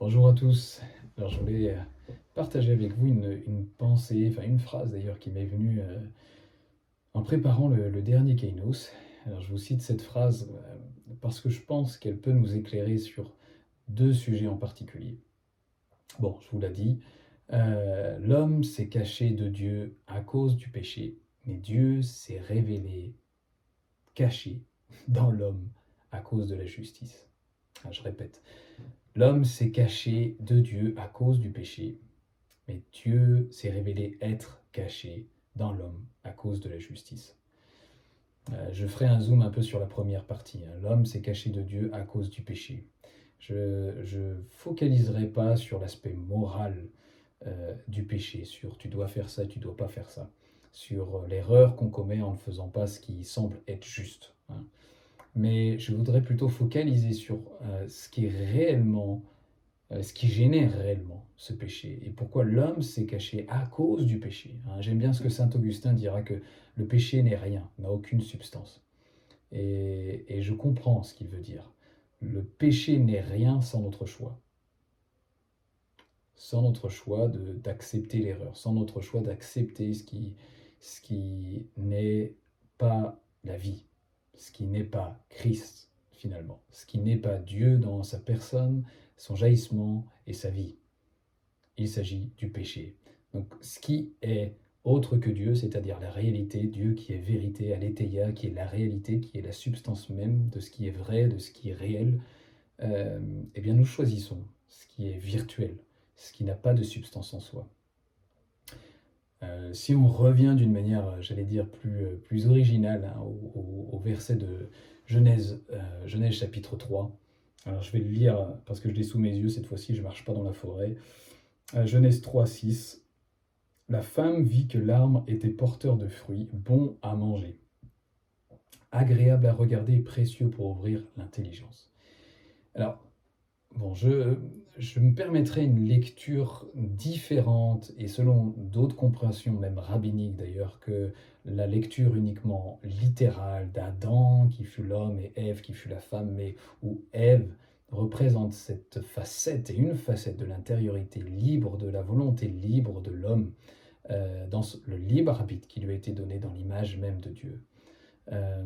Bonjour à tous. Alors je voulais euh, partager avec vous une, pensée, enfin une phrase d'ailleurs qui m'est venue euh, en préparant le, dernier Kainos. Alors je vous cite cette phrase euh, parce que je pense qu'elle peut nous éclairer sur deux sujets en particulier. Bon, je vous l'ai dit, l'homme s'est caché de Dieu à cause du péché, mais Dieu s'est révélé caché dans l'homme à cause de la justice. Ah, je répète, L'homme s'est caché de Dieu à cause du péché, mais Dieu s'est révélé être caché dans l'homme à cause de la justice. Euh, je ferai un zoom un peu sur la première partie. Hein. L'homme s'est caché de Dieu à cause du péché. Je ne focaliserai pas sur l'aspect moral euh, du péché, sur tu dois faire ça, tu dois pas faire ça, sur l'erreur qu'on commet en ne faisant pas ce qui semble être juste. Hein mais je voudrais plutôt focaliser sur euh, ce qui est réellement, euh, ce qui génère réellement ce péché et pourquoi l'homme s'est caché à cause du péché. Hein. J'aime bien ce que saint Augustin dira que le péché n'est rien, n'a aucune substance. Et, et je comprends ce qu'il veut dire. Le péché n'est rien sans notre choix. Sans notre choix d'accepter l'erreur, sans notre choix d'accepter ce qui, ce qui n'est pas la vie, ce qui n'est pas Christ finalement, ce qui n'est pas Dieu dans sa personne, son jaillissement et sa vie. Il s'agit du péché. Donc ce qui est autre que Dieu, c'est-à-dire la réalité, Dieu qui est vérité, aletheia, qui est la réalité, qui est la substance même de ce qui est vrai, de ce qui est réel, euh, eh bien nous choisissons ce qui est virtuel, ce qui n'a pas de substance en soi. Euh, si on revient d'une manière, j'allais dire, plus, euh, plus originale hein, au, verset de Genèse, euh, Genèse chapitre 3, alors je vais le lire parce que je l'ai sous mes yeux cette fois-ci, je ne marche pas dans la forêt. Genèse 3, 6. La femme vit que l'arbre était porteur de fruits, bon à manger, agréable à regarder et précieux pour ouvrir l'intelligence. Alors, bon, je, je me permettrai une lecture différente et selon d'autres compréhensions, même rabbiniques d'ailleurs, que la lecture uniquement littérale d'Adam qui fut l'homme et Ève qui fut la femme, mais où Ève représente cette facette et une facette de l'intériorité libre, de la volonté libre de l'homme, euh, dans le libre arbitre qui lui a été donné dans l'image même de Dieu. Euh,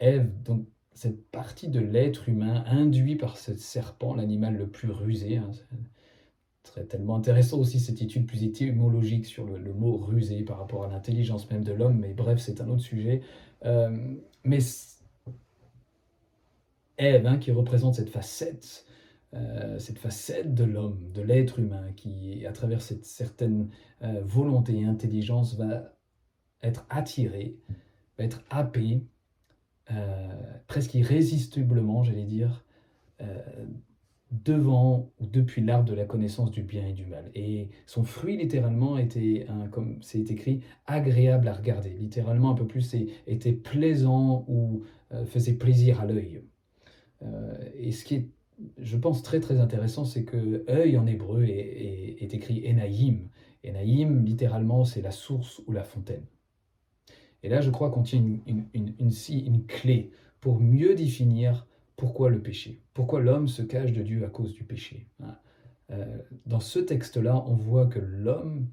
Ève, donc cette partie de l'être humain induit par ce serpent, l'animal le plus rusé. Hein, très tellement intéressant aussi cette étude plus étymologique sur le, mot rusé par rapport à l'intelligence même de l'homme, mais bref, c'est un autre sujet. Euh, mais Ève, hein, qui représente cette facette, euh, cette facette de l'homme, de l'être humain, qui, à travers cette certaine euh, volonté et intelligence, va être attiré, va être happé euh, presque irrésistiblement, j'allais dire, euh, devant ou depuis l'arbre de la connaissance du bien et du mal. Et son fruit, littéralement, était, comme c'est écrit, agréable à regarder. Littéralement, un peu plus, était plaisant ou euh, faisait plaisir à l'œil. et ce qui est, je pense, très très intéressant, c'est que œil en hébreu est, est, écrit Enaïm. Enaïm, littéralement, c'est la source ou la fontaine. Et là, je crois qu'on tient une, une, une, clé pour mieux définir pourquoi le péché, pourquoi l'homme se cache de Dieu à cause du péché. Euh, dans ce texte-là, on voit que l'homme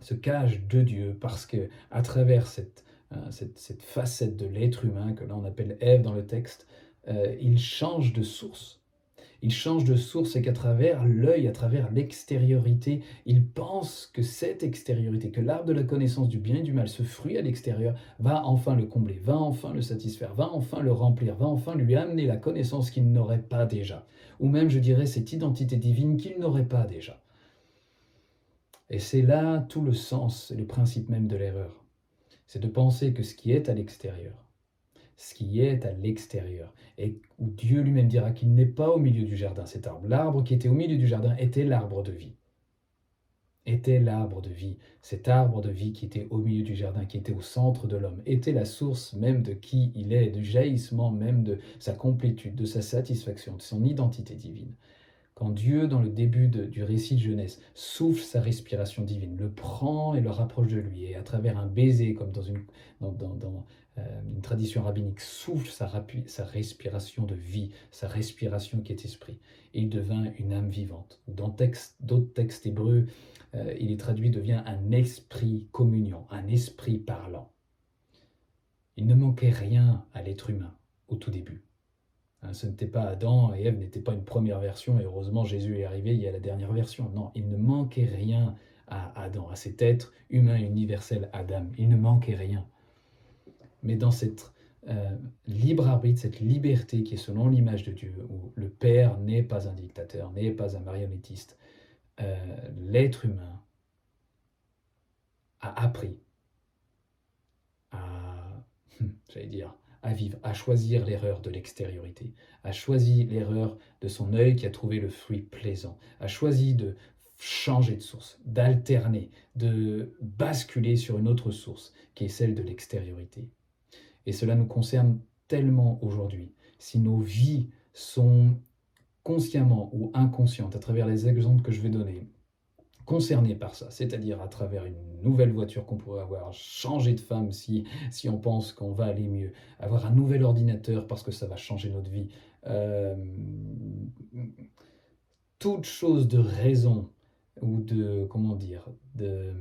se cache de Dieu parce que à travers cette, hein, cette, cette facette de l'être humain que là on appelle Ève dans le texte, euh, il change de source il change de source et qu'à travers l'œil, à travers l'extériorité, il pense que cette extériorité, que l'arbre de la connaissance du bien et du mal, ce fruit à l'extérieur, va enfin le combler, va enfin le satisfaire, va enfin le remplir, va enfin lui amener la connaissance qu'il n'aurait pas déjà, ou même, je dirais, cette identité divine qu'il n'aurait pas déjà. Et c'est là tout le sens et le principe même de l'erreur. C'est de penser que ce qui est à l'extérieur, ce qui est à l'extérieur, et où Dieu lui-même dira qu'il n'est pas au milieu du jardin, cet arbre. L'arbre qui était au milieu du jardin était l'arbre de vie. Était l'arbre de vie, cet arbre de vie qui était au milieu du jardin, qui était au centre de l'homme, était la source même de qui il est, du jaillissement même de sa complétude, de sa satisfaction, de son identité divine. Quand Dieu, dans le début du récit de Genèse, souffle sa respiration divine, le prend et le rapproche de lui, et à travers un baiser, comme dans une, euh, tradition rabbinique, souffle sa, respiration de vie, sa respiration qui est esprit, il devint une âme vivante. Dans d'autres textes hébreux, euh, il est traduit, devient un esprit communion, un esprit parlant. Il ne manquait rien à l'être humain au tout début. Hein, ce n'était pas Adam et Ève n'était pas une première version et heureusement Jésus est arrivé, il y a la dernière version. Non, il ne manquait rien à Adam, à cet être humain universel Adam. Il ne manquait rien. Mais dans cette euh, libre arbitre, cette liberté qui est selon l'image de Dieu, où le Père n'est pas un dictateur, n'est pas un marionnettiste, euh, l'être humain a appris à, j'allais dire, à vivre, à choisir l'erreur de l'extériorité, a choisi l'erreur de son œil qui a trouvé le fruit plaisant, a choisi de changer de source, d'alterner, de basculer sur une autre source qui est celle de l'extériorité. Et cela nous concerne tellement aujourd'hui. Si nos vies sont consciemment ou inconscientes, à travers les exemples que je vais donner, concernés par ça, c'est-à-dire à travers une nouvelle voiture qu'on pourrait avoir, changer de femme si, si on pense qu'on va aller mieux, avoir un nouvel ordinateur parce que ça va changer notre vie. Euh, toute chose de raison ou de, comment dire, de,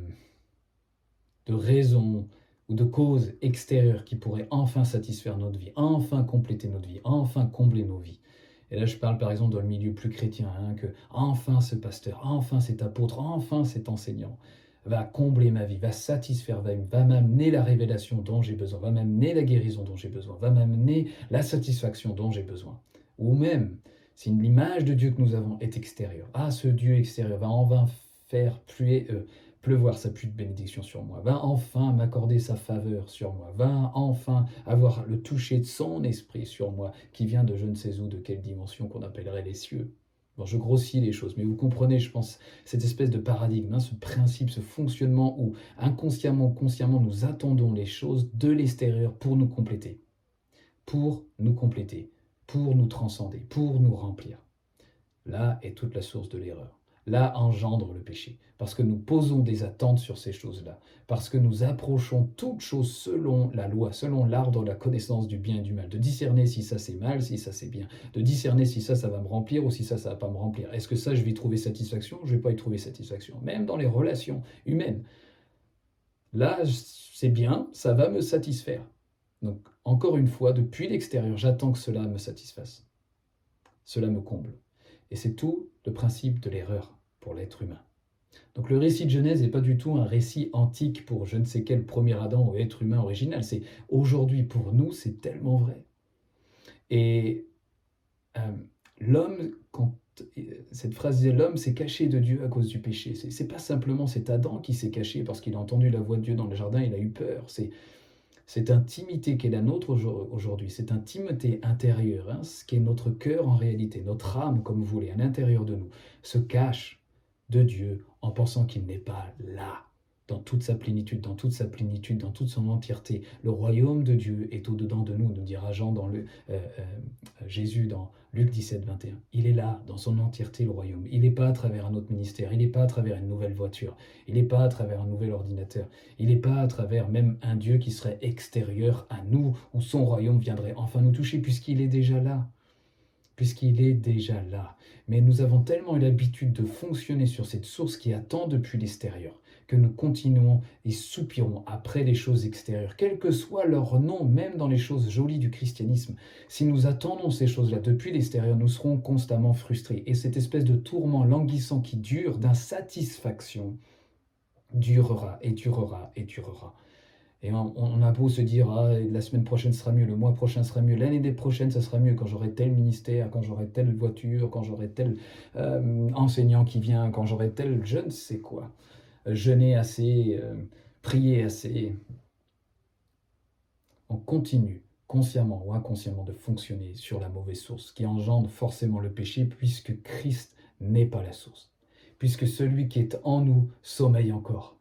de raison ou de cause extérieure qui pourrait enfin satisfaire notre vie, enfin compléter notre vie, enfin combler nos vies. Et là, je parle par exemple dans le milieu plus chrétien, hein, que enfin ce pasteur, enfin cet apôtre, enfin cet enseignant va combler ma vie, va satisfaire, va, va m'amener la révélation dont j'ai besoin, va m'amener la guérison dont j'ai besoin, va m'amener la satisfaction dont j'ai besoin. Ou même, si l'image de Dieu que nous avons est extérieure, ah, ce Dieu extérieur va en vain faire pluer, euh, pleuvoir sa pluie de bénédiction sur moi, va enfin m'accorder sa faveur sur moi, va enfin avoir le toucher de son esprit sur moi, qui vient de je ne sais où, de quelle dimension qu'on appellerait les cieux. Bon, je grossis les choses, mais vous comprenez, je pense, cette espèce de paradigme, hein, ce principe, ce fonctionnement où inconsciemment, consciemment, nous attendons les choses de l'extérieur pour nous compléter, pour nous compléter, pour nous transcender, pour nous remplir. Là est toute la source de l'erreur là engendre le péché, parce que nous posons des attentes sur ces choses-là, parce que nous approchons toutes choses selon la loi, selon l'art de la connaissance du bien et du mal, de discerner si ça c'est mal, si ça c'est bien, de discerner si ça ça va me remplir ou si ça ça va pas me remplir. Est-ce que ça je vais y trouver satisfaction Je vais pas y trouver satisfaction, même dans les relations humaines. Là, c'est bien, ça va me satisfaire. Donc, encore une fois, depuis l'extérieur, j'attends que cela me satisfasse. Cela me comble. Et c'est tout le principe de l'erreur l'être humain. Donc le récit de Genèse n'est pas du tout un récit antique pour je ne sais quel premier Adam ou être humain original. C'est aujourd'hui pour nous, c'est tellement vrai. Et euh, l'homme, quand cette phrase disait l'homme s'est caché de Dieu à cause du péché. C'est pas simplement cet Adam qui s'est caché parce qu'il a entendu la voix de Dieu dans le jardin, il a eu peur. C'est cette intimité qui est la nôtre aujourd'hui, cette intimité intérieure, hein, ce qui est notre cœur en réalité, notre âme, comme vous voulez, à l'intérieur de nous, se cache de Dieu en pensant qu'il n'est pas là, dans toute sa plénitude, dans toute sa plénitude, dans toute son entièreté. Le royaume de Dieu est au-dedans de nous, nous dira Jean dans le, euh, euh, Jésus dans Luc 17, 21. Il est là, dans son entièreté, le royaume. Il n'est pas à travers un autre ministère, il n'est pas à travers une nouvelle voiture, il n'est pas à travers un nouvel ordinateur, il n'est pas à travers même un Dieu qui serait extérieur à nous, où son royaume viendrait enfin nous toucher, puisqu'il est déjà là puisqu'il est déjà là. Mais nous avons tellement eu l'habitude de fonctionner sur cette source qui attend depuis l'extérieur, que nous continuons et soupirons après les choses extérieures, quel que soit leur nom, même dans les choses jolies du christianisme. Si nous attendons ces choses-là depuis l'extérieur, nous serons constamment frustrés. Et cette espèce de tourment languissant qui dure d'insatisfaction durera et durera et durera. Et on, a beau se dire, ah, la semaine prochaine sera mieux, le mois prochain sera mieux, l'année prochaine ça sera mieux quand j'aurai tel ministère, quand j'aurai telle voiture, quand j'aurai tel euh, enseignant qui vient, quand j'aurai tel je ne sais quoi. Jeûner assez, euh, prier assez. On continue consciemment ou inconsciemment de fonctionner sur la mauvaise source qui engendre forcément le péché puisque Christ n'est pas la source. Puisque celui qui est en nous sommeille encore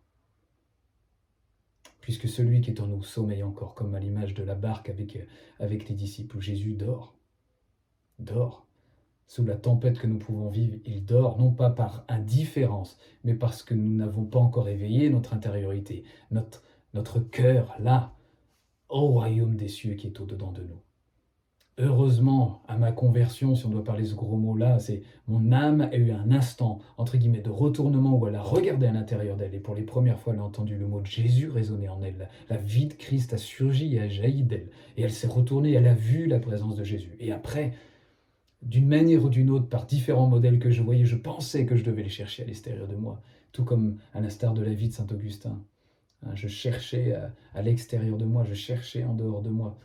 puisque celui qui est en nous sommeille encore, comme à l'image de la barque avec, avec les disciples, où Jésus dort, dort. Sous la tempête que nous pouvons vivre, il dort, non pas par indifférence, mais parce que nous n'avons pas encore éveillé notre intériorité, notre, notre cœur là, au royaume des cieux qui est au-dedans de nous. Heureusement, à ma conversion, si on doit parler ce gros mot-là, c'est mon âme a eu un instant, entre guillemets, de retournement où elle a regardé à l'intérieur d'elle et pour les premières fois, elle a entendu le mot de Jésus résonner en elle. La, vie de Christ a surgi et a jailli d'elle. Et elle s'est retournée, elle a vu la présence de Jésus. Et après, d'une manière ou d'une autre, par différents modèles que je voyais, je pensais que je devais les chercher à l'extérieur de moi, tout comme à l'instar de la vie de Saint Augustin. Hein, je cherchais à l'extérieur de moi, je cherchais en dehors de moi,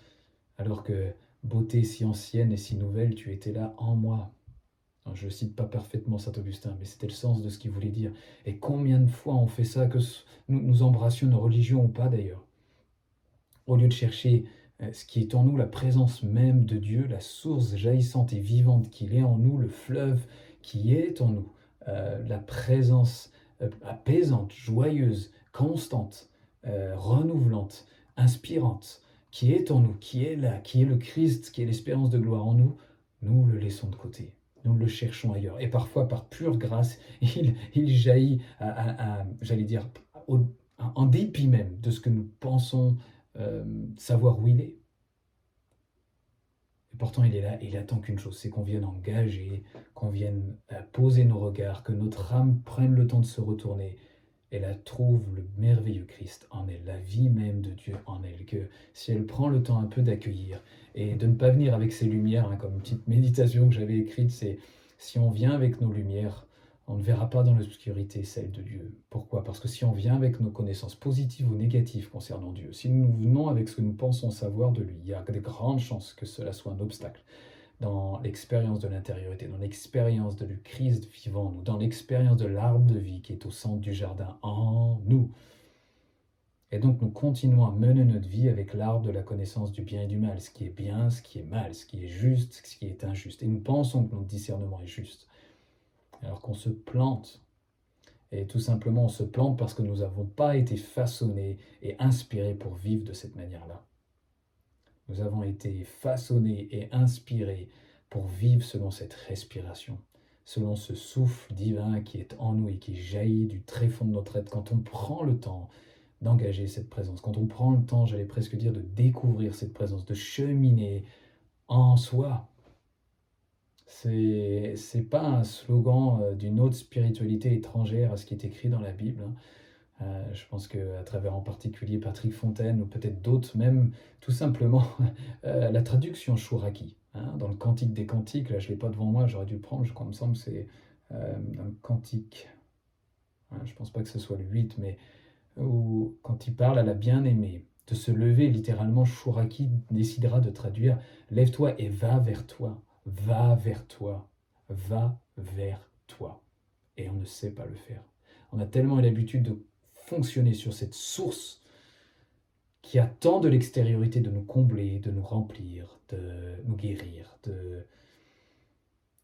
alors que Beauté si ancienne et si nouvelle, tu étais là en moi. je ne cite pas parfaitement Saint Augustin, mais c'était le sens de ce qu'il voulait dire. Et combien de fois on fait ça, que nous, embrassions nos religions ou pas d'ailleurs Au lieu de chercher ce qui est en nous, la présence même de Dieu, la source jaillissante et vivante qu'il est en nous, le fleuve qui est en nous, euh, la présence euh, apaisante, joyeuse, constante, renouvelante, inspirante, qui est en nous, qui est là, qui est le Christ, qui est l'espérance de gloire en nous, nous le laissons de côté. Nous le cherchons ailleurs. Et parfois, par pure grâce, il, jaillit, j'allais dire, en dépit même de ce que nous pensons euh, savoir où il est. Et pourtant, il est là, il attend qu'une chose, c'est qu'on vienne engager, qu'on vienne euh, poser nos regards, que notre âme prenne le temps de se retourner. Elle trouve le merveilleux Christ. En elle, la vie même de Dieu en elle, que si elle prend le temps un peu d'accueillir et de ne pas venir avec ses lumières, hein, comme une petite méditation que j'avais écrite, c'est si on vient avec nos lumières, on ne verra pas dans l'obscurité celle de Dieu. Pourquoi? Parce que si on vient avec nos connaissances positives ou négatives concernant Dieu, si nous venons avec ce que nous pensons savoir de lui, il y a de grandes chances que cela soit un obstacle dans l'expérience de l'intériorité, dans l'expérience de le Christ vivant nous, dans l'expérience de l'arbre de vie qui est au centre du jardin en nous. Et donc nous continuons à mener notre vie avec l'arbre de la connaissance du bien et du mal, ce qui est bien, ce qui est mal, ce qui est juste, ce qui est injuste. Et nous pensons que notre discernement est juste, alors qu'on se plante. Et tout simplement, on se plante parce que nous n'avons pas été façonnés et inspirés pour vivre de cette manière-là. Nous avons été façonnés et inspirés pour vivre selon cette respiration, selon ce souffle divin qui est en nous et qui jaillit du très fond de notre être quand on prend le temps d'engager cette présence, quand on prend le temps, j'allais presque dire, de découvrir cette présence, de cheminer en soi. C'est n'est pas un slogan euh, d'une autre spiritualité étrangère à ce qui est écrit dans la Bible. Hein. Euh, je pense qu'à travers en particulier Patrick Fontaine ou peut-être d'autres, même tout simplement euh, la traduction Chouraki. Hein, dans le Cantique des Cantiques, là je ne l'ai pas devant moi, j'aurais dû le prendre, je crois, me semble c'est un cantique, je ne pense pas que ce soit le 8, mais où, quand il parle à la bien-aimée, de se lever, littéralement, Chouraki décidera de traduire Lève-toi et va vers toi, va vers toi, va vers toi. Et on ne sait pas le faire. On a tellement l'habitude de fonctionner sur cette source qui attend de l'extériorité de nous combler, de nous remplir, de nous guérir, de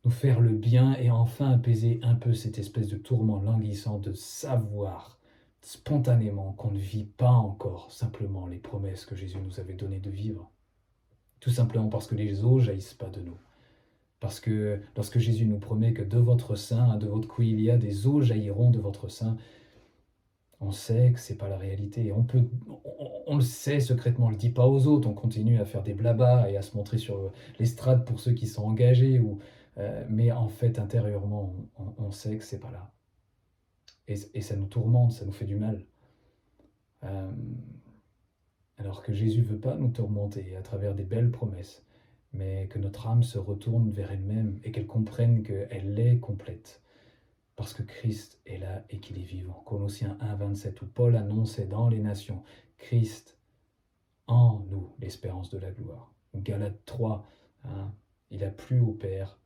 nous faire le bien et enfin apaiser un peu cette espèce de tourment languissant de savoir spontanément qu'on ne vit pas encore simplement les promesses que Jésus nous avait données de vivre. Tout simplement parce que les eaux jaillissent pas de nous. Parce que lorsque Jésus nous promet que de votre sein, de votre cou, il y a des eaux jailliront de votre sein, on sait que c'est pas la réalité. On, peut, on, le sait secrètement, on le dit pas aux autres, on continue à faire des blabas et à se montrer sur l'estrade pour ceux qui sont engagés, euh, mais en fait, intérieurement, on, sait que c'est pas là. Et, ça nous tourmente, ça nous fait du mal. Euh, alors que Jésus veut pas nous tourmenter à travers des belles promesses, mais que notre âme se retourne vers elle-même et qu'elle comprenne qu'elle est complète parce que Christ est là et qu'il est vivant. Colossiens 1, 27, où Paul annonçait dans les nations, Christ en nous, l'espérance de la gloire. Galates 3, hein, il a plu au Père.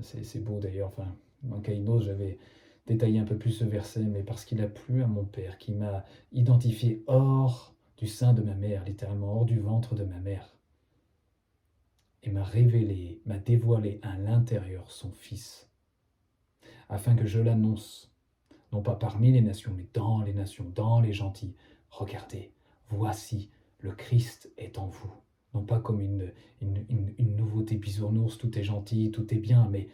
C'est beau d'ailleurs, enfin, dans Kainos, j'avais détaillé un peu plus ce verset, mais parce qu'il a plu à mon Père, qui m'a identifié hors du sein de ma mère, littéralement hors du ventre de ma mère, et m'a révélé, m'a dévoilé à l'intérieur son Fils afin que je l'annonce, non pas parmi les nations, mais dans les nations, dans les gentils. Regardez, voici, le Christ est en vous. Non pas comme une, une, nouveauté bisounours, tout est gentil, tout est bien, mais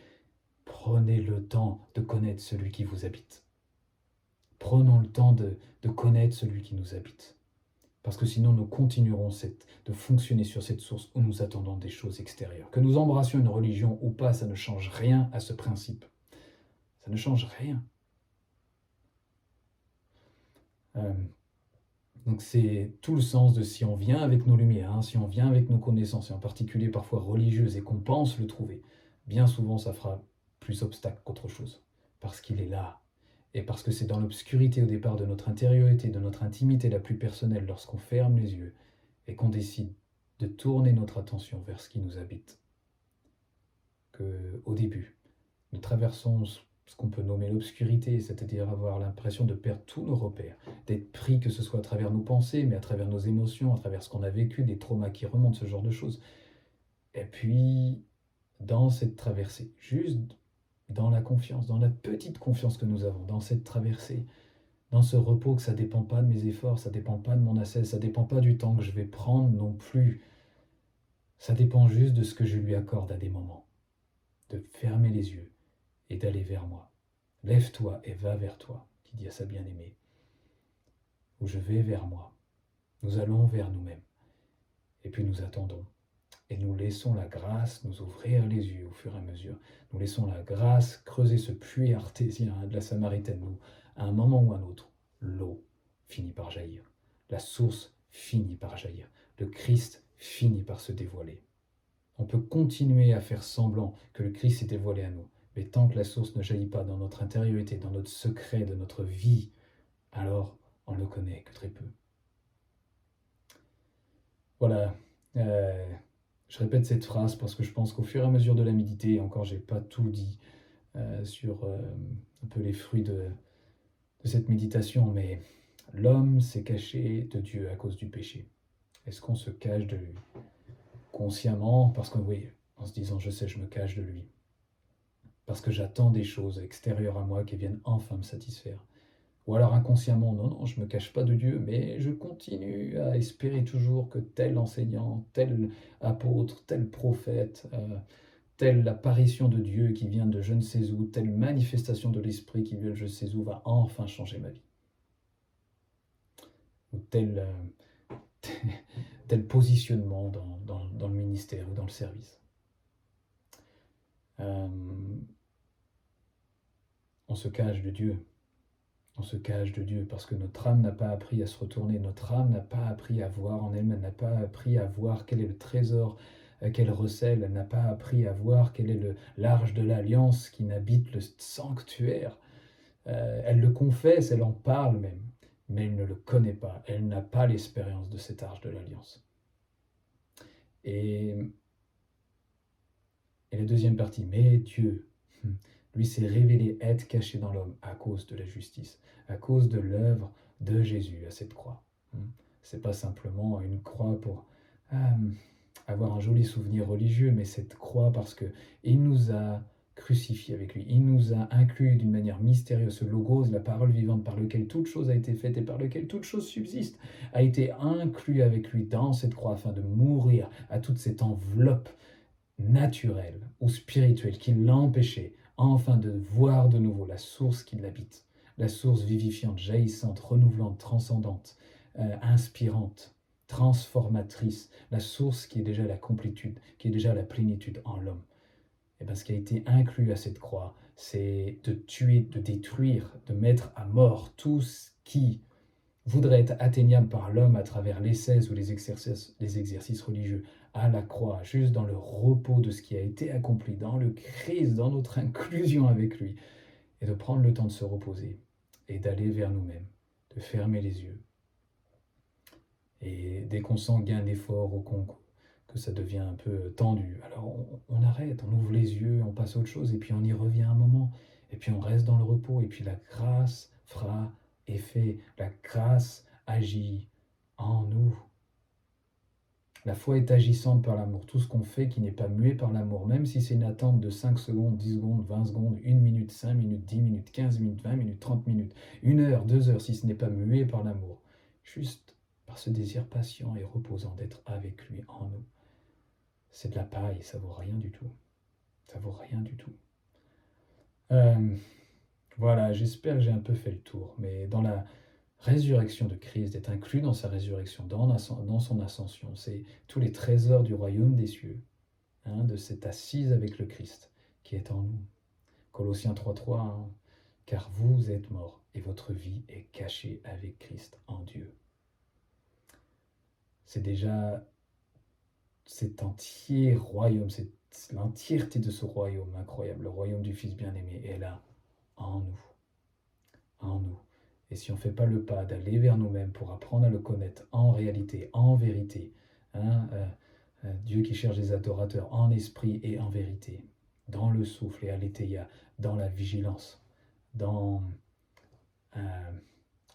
Prenez le temps de connaître celui qui vous habite. Prenons le temps de, connaître celui qui nous habite. Parce que sinon, nous continuerons de fonctionner sur cette source où nous attendons des choses extérieures. Que nous embrassions une religion ou pas, ça ne change rien à ce principe. Ça ne change rien. Euh, donc c'est tout le sens de si on vient avec nos lumières, hein, si on vient avec nos connaissances, et en particulier parfois religieuses, et qu'on pense le trouver, bien souvent ça fera plus obstacle qu'autre chose, parce qu'il est là, et parce que c'est dans l'obscurité au départ de notre intériorité, de notre intimité la plus personnelle, lorsqu'on ferme les yeux et qu'on décide de tourner notre attention vers ce qui nous habite, que au début, nous traversons ce qu'on peut nommer l'obscurité, c'est-à-dire avoir l'impression de perdre tous nos repères, d'être pris que ce soit à travers nos pensées, mais à travers nos émotions, à travers ce qu'on a vécu, des traumas qui remontent, ce genre de choses. Et puis, dans cette traversée, juste dans la confiance, dans la petite confiance que nous avons, dans cette traversée, dans ce repos que ça ne dépend pas de mes efforts, ça ne dépend pas de mon assel, ça ne dépend pas du temps que je vais prendre non plus. Ça dépend juste de ce que je lui accorde à des moments. De fermer les yeux et d'aller vers moi. Lève-toi et va vers toi, qui dit à sa bien-aimée. Ou je vais vers moi. Nous allons vers nous-mêmes. Et puis nous attendons. Et nous laissons la grâce nous ouvrir les yeux au fur et à mesure. Nous laissons la grâce creuser ce puits artésien de la Samaritaine où, à un moment ou un autre, l'eau finit par jaillir. La source finit par jaillir. Le Christ finit par se dévoiler. On peut continuer à faire semblant que le Christ s'est dévoilé à nous, mais tant que la source ne jaillit pas dans notre intériorité, dans notre secret de notre vie, alors on ne le connaît que très peu. Voilà. Euh, je répète cette phrase parce que je pense qu'au fur et à mesure de la méditer, encore j'ai pas tout dit euh, sur euh, un peu les fruits de cette méditation, mais l'homme s'est caché de Dieu à cause du péché. Est-ce qu'on se cache de lui? Consciemment, parce que oui, en se disant je sais, je me cache de lui parce que j'attends des choses extérieures à moi qui viennent enfin me satisfaire. Ou alors inconsciemment, non, non, je ne me cache pas de Dieu, mais je continue à espérer toujours que tel enseignant, tel apôtre, tel prophète, euh, telle apparition de Dieu qui vient de je ne sais où, telle manifestation de l'Esprit qui vient de je ne sais où va enfin changer ma vie. Ou tel, euh, positionnement dans, le ministère ou dans le service. Euh, on se cache de Dieu. On se cache de Dieu parce que notre âme n'a pas appris à se retourner, notre âme n'a pas appris à voir en elle-même, n'a pas appris à voir quel est le trésor euh, qu'elle recèle, elle n'a pas appris à voir quel est le l'arche de l'alliance qui n'habite le sanctuaire. Euh, elle le confesse, elle en parle même, mais elle ne le connaît pas, elle n'a pas l'expérience de cette arche de l'alliance. Et, et la deuxième partie, mais Dieu, hmm, lui s'est révélé être caché dans l'homme à cause de la justice, à cause de l'œuvre de Jésus à cette croix. Hmm. C'est pas simplement une croix pour euh, avoir un joli souvenir religieux, mais cette croix parce que il nous a crucifiés avec lui. Il nous a inclus d'une manière mystérieuse. Ce logos, la parole vivante par lequel toute chose a été faite et par lequel toute chose subsiste, a été inclus avec lui dans cette croix afin de mourir à toute cette enveloppe naturelle ou spirituelle qui l'empêchait enfin de voir de nouveau la source qui l'habite, la source vivifiante, jaillissante, renouvelante, transcendante, euh, inspirante, transformatrice, la source qui est déjà la complétude, qui est déjà la plénitude en l'homme. Et bien ce qui a été inclus à cette croix, c'est de tuer, de détruire, de mettre à mort tout ce qui voudrait être atteignable par l'homme à travers l'essai ou les exercices, les exercices religieux, à la croix, juste dans le repos de ce qui a été accompli, dans le Christ, dans notre inclusion avec lui, et de prendre le temps de se reposer et d'aller vers nous-mêmes, de fermer les yeux. Et dès qu'on sent qu'il y un effort concours, que ça devient un peu tendu, alors on, arrête, on ouvre les yeux, on passe à autre chose, et puis on y revient un moment, et puis on reste dans le repos, et puis la grâce fera effet, la grâce agit en nous. La foi est agissante par l'amour. Tout ce qu'on fait qui n'est pas muet par l'amour, même si c'est une attente de 5 secondes, 10 secondes, 20 secondes, 1 minute, 5 minutes, 10 minutes, 15 minutes, 20 minutes, 30 minutes, 1 heure, 2 heures, si ce n'est pas muet par l'amour, juste par ce désir patient et reposant d'être avec lui en nous. C'est de la paille, ça vaut rien du tout. Ça vaut rien du tout. Euh, voilà, j'espère que j'ai un peu fait le tour, mais dans la résurrection de Christ, d'être inclus dans sa résurrection, dans, dans son ascension, c'est tous les trésors du royaume des cieux, hein, de cette assise avec le Christ qui est en nous. Colossiens 3.3, hein, car vous êtes morts et votre vie est cachée avec Christ en Dieu. C'est déjà cet entier royaume, c'est l'entièreté de ce royaume incroyable, le royaume du Fils bien-aimé est là, en nous. En nous. Et si on ne fait pas le pas d'aller vers nous-mêmes pour apprendre à le connaître en réalité, en vérité, hein, euh, euh, Dieu qui cherche des adorateurs en esprit et en vérité, dans le souffle et à l'étéia, dans la vigilance, dans euh,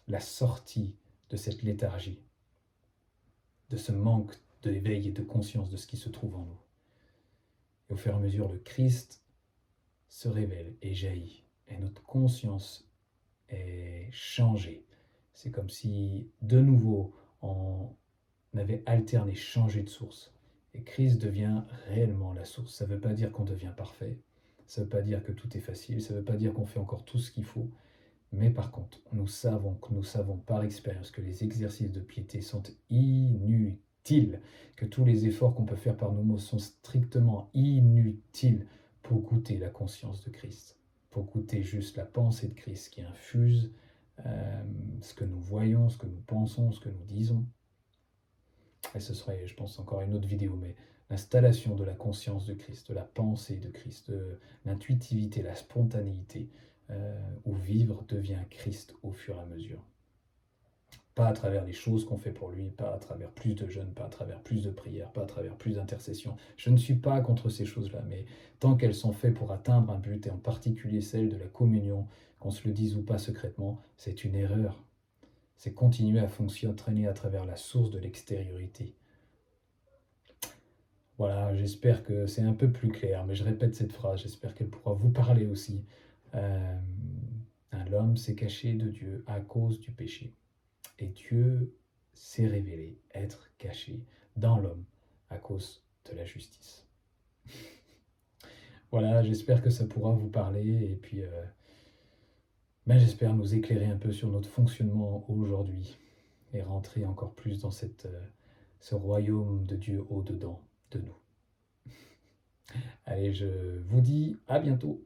la sortie de cette léthargie, de ce manque d'éveil et de conscience de ce qui se trouve en nous. Et au fur et à mesure, le Christ se révèle et jaillit, et notre conscience est changée. C'est comme si, de nouveau, on avait alterné, changé de source. Et Christ devient réellement la source. Ça ne veut pas dire qu'on devient parfait, ça ne veut pas dire que tout est facile, ça ne veut pas dire qu'on fait encore tout ce qu'il faut. Mais par contre, nous savons que nous savons par expérience que les exercices de piété sont inutiles, que tous les efforts qu'on peut faire par nos mots sont strictement inutiles pour goûter la conscience de Christ, pour goûter juste la pensée de Christ qui infuse euh, ce que nous voyons, ce que nous pensons, ce que nous disons. Et ce serait, je pense, encore une autre vidéo, mais l'installation de la conscience de Christ, de la pensée de Christ, de l'intuitivité, la spontanéité, euh, où vivre devient Christ au fur et à mesure. Pas à travers les choses qu'on fait pour lui, pas à travers plus de jeûnes, pas à travers plus de prières, pas à travers plus d'intercessions. Je ne suis pas contre ces choses-là, mais tant qu'elles sont faites pour atteindre un but, et en particulier celle de la communion, qu'on se le dise ou pas secrètement, c'est une erreur. C'est continuer à fonctionner à travers la source de l'extériorité. Voilà, j'espère que c'est un peu plus clair, mais je répète cette phrase, j'espère qu'elle pourra vous parler aussi. Euh, l'homme s'est caché de Dieu à cause du péché. Et Dieu s'est révélé être caché dans l'homme à cause de la justice. voilà, j'espère que ça pourra vous parler et puis euh, ben, j'espère nous éclairer un peu sur notre fonctionnement aujourd'hui et rentrer encore plus dans euh, ce royaume de Dieu au-dedans de nous. Allez, je vous dis à bientôt.